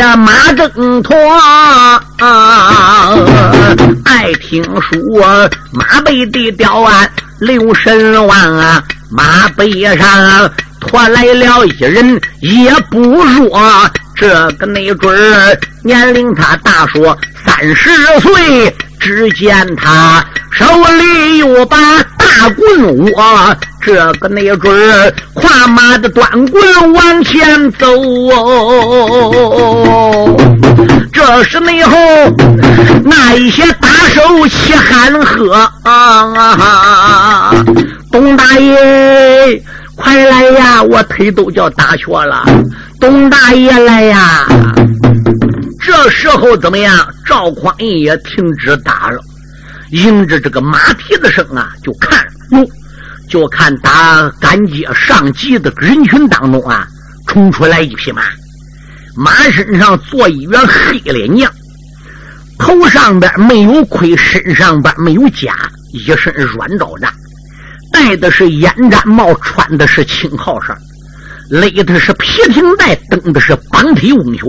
这马挣脱，爱听说马背的吊鞍刘神王啊，马背上驮来了一人，也不弱这个没准儿年龄他大说三十岁，只见他手里有把大棍握。这个没准儿，跨马的短棍往前走。这是内后那一些打手齐喊喝啊！董大爷，快来呀！我腿都叫打瘸了。董大爷来呀！这时候怎么样？赵匡胤也停止打了，迎着这个马蹄子声啊，就看哟。就看打赶街上集的人群当中啊，冲出来一匹马，马身上坐一员黑脸娘，头上边没有盔，身上边没有甲，一身软罩战，戴的是烟毡帽，穿的是青号衫，勒的是皮挺带，蹬的是绑腿翁球，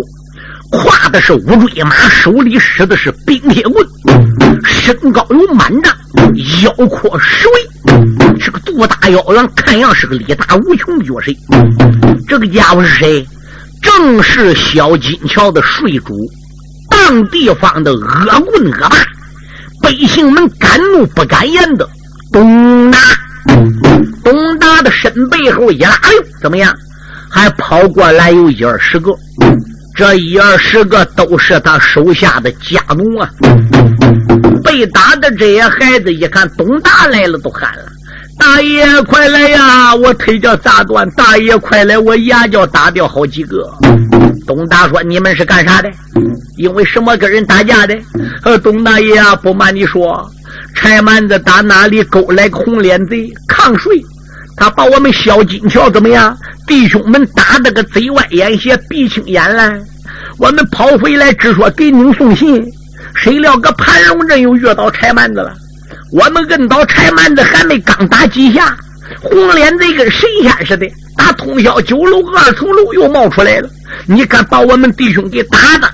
挎的是乌骓马，手里使的是冰铁棍，身高有满丈，腰阔十围，是个肚大腰圆，看样是个力大无穷的角色。这个家伙是谁？正是小金桥的税主，当地方的恶棍恶霸，百姓们敢怒不敢言的东达。东达的身背后一拉溜，怎么样？还跑过来有一二十个。这一二十个都是他手下的家奴啊！被打的这些孩子一看东大来了，都喊了：“大爷快来呀！我腿脚砸断！大爷快来，我牙脚打掉好几个。”东大说：“你们是干啥的？因为什么跟人打架的？”呃，东大爷啊，不瞒你说，柴蛮子打哪里勾来个红脸贼抗税，他把我们小金桥怎么样？弟兄们打得个贼歪眼斜、鼻青眼蓝，我们跑回来只说给您送信，谁料个盘龙镇又遇到柴蛮子了。我们摁倒柴蛮子，还没刚打几下，红脸贼跟神仙似的，打通宵九楼二层楼又冒出来了。你敢把我们弟兄给打的，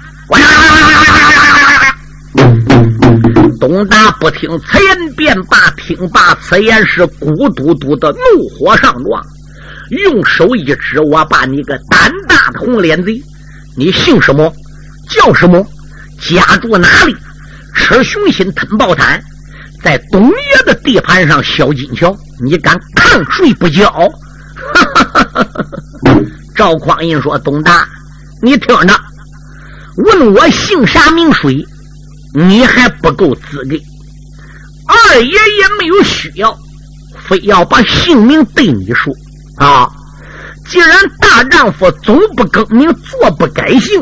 董达不听此言便罢，听罢此言是咕嘟嘟的怒火上撞。用手一指，我把你个胆大的红脸贼，你姓什么？叫什么？家住哪里？吃雄心吞豹胆，在东爷的地盘上削金桥，你敢抗税不交？赵匡胤说：“董达，你听着，问我姓啥名谁，你还不够资格。二爷也没有需要，非要把姓名对你说。”啊！既然大丈夫总不更名，坐不改姓，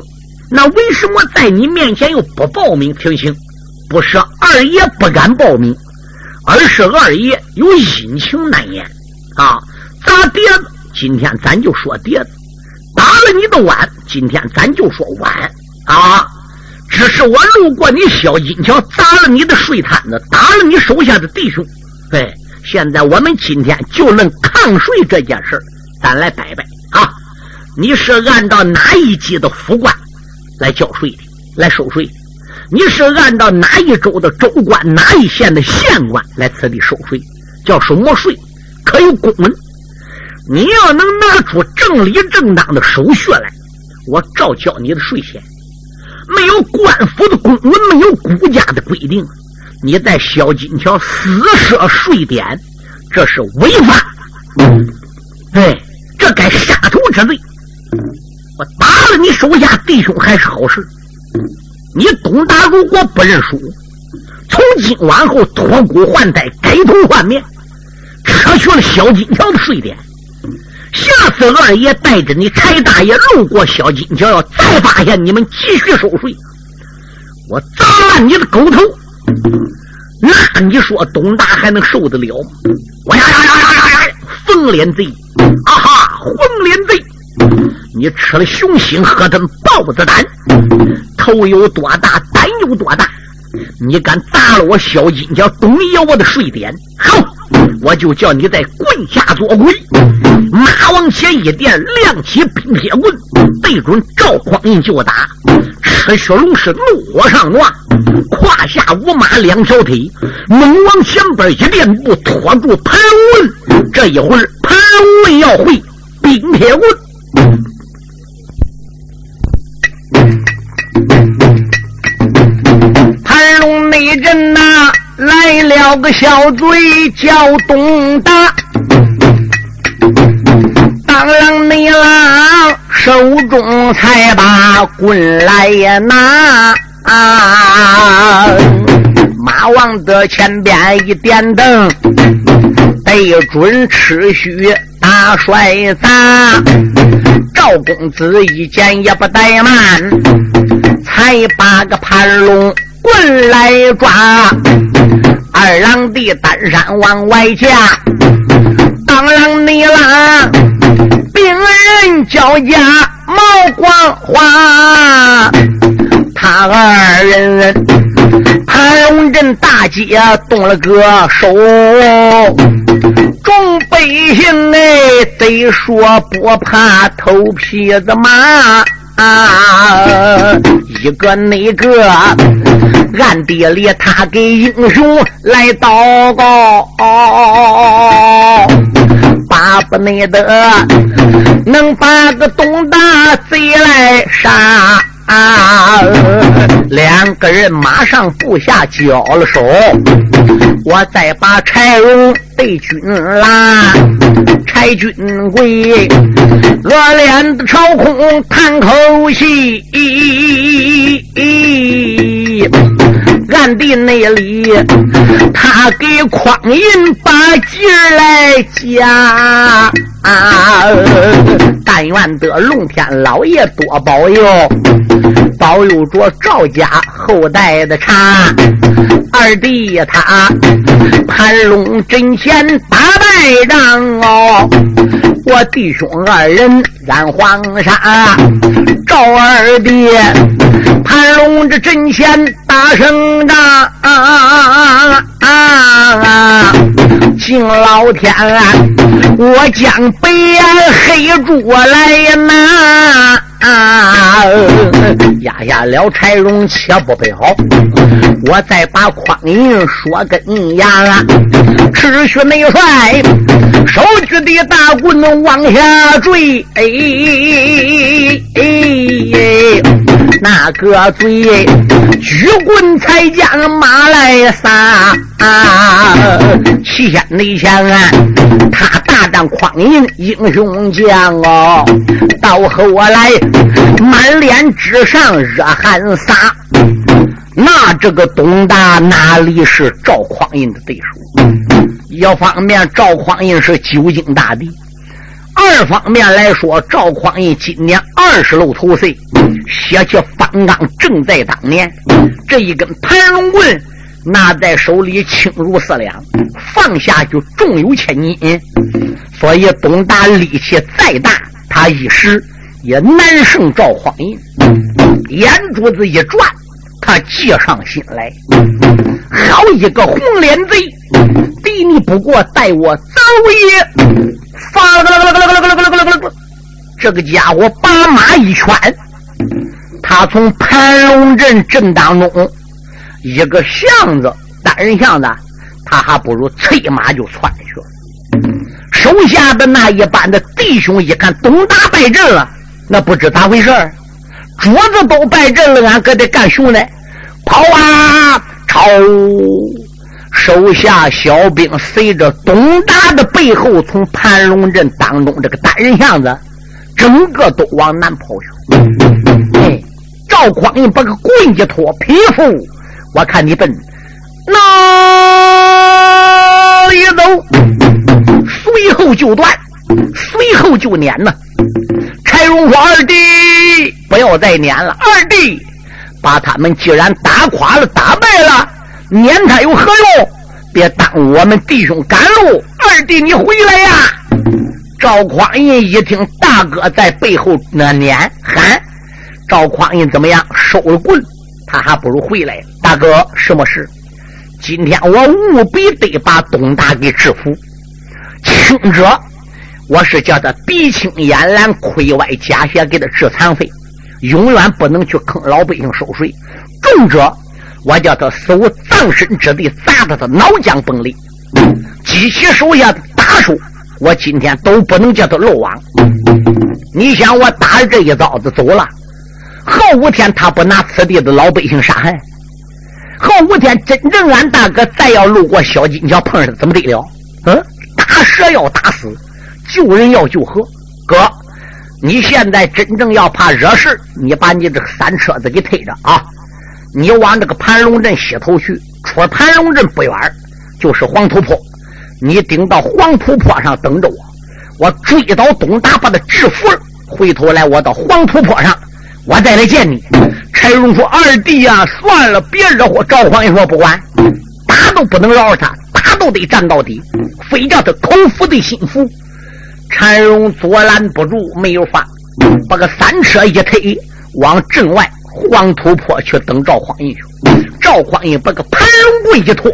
那为什么在你面前又不报名？听清，不是二爷不敢报名，而是二爷有隐情难言。啊！砸碟子，今天咱就说碟子；打了你的碗，今天咱就说碗。啊！是我路过你小金桥，砸了你的水摊子，打了你手下的弟兄。哎。现在我们今天就论抗税这件事咱来摆摆啊！你是按照哪一级的府官来交税的，来收税的？你是按照哪一州的州官、哪一县的县官来此地收税？叫什么税？可有公文？你要能拿出正理正当的手续来，我照交你的税钱。没有官府的公文，没有国家的规定。你在小金桥私设税点，这是违法。对，这该杀头之罪。我打了你手下弟兄还是好事。你董达如果不认输，从今往后脱骨换代，改头换面，撤去了小金桥的税点。下次二爷带着你柴大爷路过小金桥，要再发现你们继续收税，我砸烂你的狗头！那你说董大还能受得了吗？我呀呀呀呀呀呀！疯脸贼！啊哈！疯脸贼！你吃了熊心，喝顿豹子胆，头有多大，胆有多大？你敢砸了我小金桥东爷我的税典？好，我就叫你在棍下做鬼。马往前一点，亮起冰铁棍，对准赵匡胤就打。赤血龙是怒火上撞，胯下五马两条腿，猛往前边一垫步，拖住盘龙问。这一会儿，盘龙问要会冰铁棍。盘龙内阵呐，来了个小嘴叫董大。中才把棍来也拿，马王的前边一点灯，对准赤须大帅砸。赵公子一见也不怠慢，才把个盘龙棍来抓。二郎的单山往外架，当啷你啦。病人交加毛光华，他二人潘荣镇大街动了个手，众百姓哎得说不怕头皮子麻。啊，一个那个暗地里，他给英雄来祷告，巴不得能把个东大贼来杀。两个人马上部下交了手，我再把柴荣对军啦。柴军贵恶脸的朝空叹口气，地内里他给匡胤把劲儿来加。但愿得龙天老爷多保佑，保佑着赵家后代的茶。二弟他盘龙阵前打败仗哦，我弟兄二人染黄沙。赵二弟盘龙这阵前打胜仗，敬老天啊，我将。北岸黑猪来拿，压压了柴荣且不表，我再把匡胤说根牙。赤血内帅手举的大棍往下坠，哎哎哎，那个嘴举棍才将马来撒，齐天内相啊，他大战匡胤。英雄将哦，到后来满脸之上热汗洒，那这个东大哪里是赵匡胤的对手？一方面赵匡胤是九经大帝，二方面来说赵匡胤今年二十露头岁，血气方刚正在当年。这一根盘龙棍拿在手里轻如四两，放下就重有千斤。所以东大力气再大，他一时也难胜赵匡胤。眼珠子一转，他计上心来：好一个红脸贼！敌你不过，待我走也！发了个！这个家伙把马一圈，他从盘龙镇镇当中一个巷子单人巷子，他还不如催马就窜去了。手下的那一班的弟兄一看东大败阵了，那不知咋回事儿桌子都败阵了，俺搁这干熊呢？跑啊！朝手下小兵随着董大的背后，从盘龙镇当中这个单人巷子，整个都往南跑去。哎，赵匡胤把个棍一托，匹夫，我看你笨，哪一走？随后就断，随后就撵呐。柴荣说：“二弟，不要再撵了。二弟，把他们既然打垮了、打败了，撵他有何用？别耽误我们弟兄赶路。二弟，你回来呀！”赵匡胤一听大哥在背后那撵喊，赵匡胤怎么样？收了棍，他还不如回来。大哥，什么事？今天我务必得把东大给制服。轻者，我是叫他鼻青眼蓝、亏歪假血给他治残废，永远不能去坑老百姓收税；重者，我叫他死无葬身之地，砸得他脑浆崩裂。激起手下的打手，我今天都不能叫他漏网。你想，我打这一遭子走了，后五天他不拿此地的老百姓杀害，后五天真正俺大哥再要路过小金桥碰上，怎么得了？嗯，打蛇要打死，救人要救活。哥，你现在真正要怕惹事，你把你这个三车子给推着啊！你往这个盘龙镇西头去，出盘龙镇不远。就是黄土坡，你顶到黄土坡上等着我，我追到东达把他制服了。回头来，我到黄土坡上，我再来见你。柴荣说：“二弟呀，算了，别惹祸。”赵匡胤说：“不管，打都不能饶他，打都得战到底，非叫他口服的心服。”柴荣左拦不住，没有法，把个三车一推，往镇外黄土坡去等赵匡胤去。赵匡胤把个盘龙棍一托。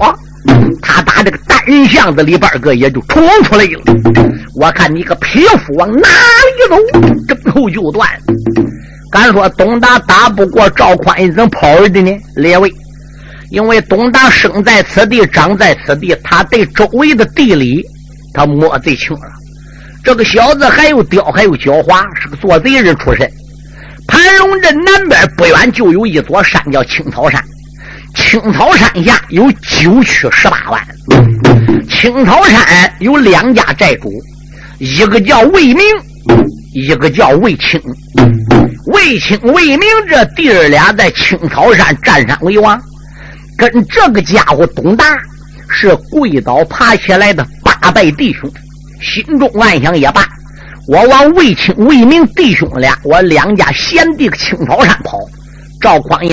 他打这个单人巷子里边个也就冲出来了。我看你个匹夫往哪里走？争头就断。敢说东达打不过赵匡胤，怎么跑的呢？列位，因为东达生在此地，长在此地，他对周围的地理他摸最清了。这个小子还有刁，还有狡猾，是个做贼人出身。盘龙镇南边不远就有一座山，叫青草山。青草山下有九曲十八弯。青草山有两家寨主，一个叫魏明，一个叫魏青。魏青、魏明这弟儿俩在青草山占山为王，跟这个家伙董达是跪倒爬起来的八拜弟兄。心中暗想也罢，我往卫青、魏明弟兄俩，我两家贤弟青草山跑。赵匡胤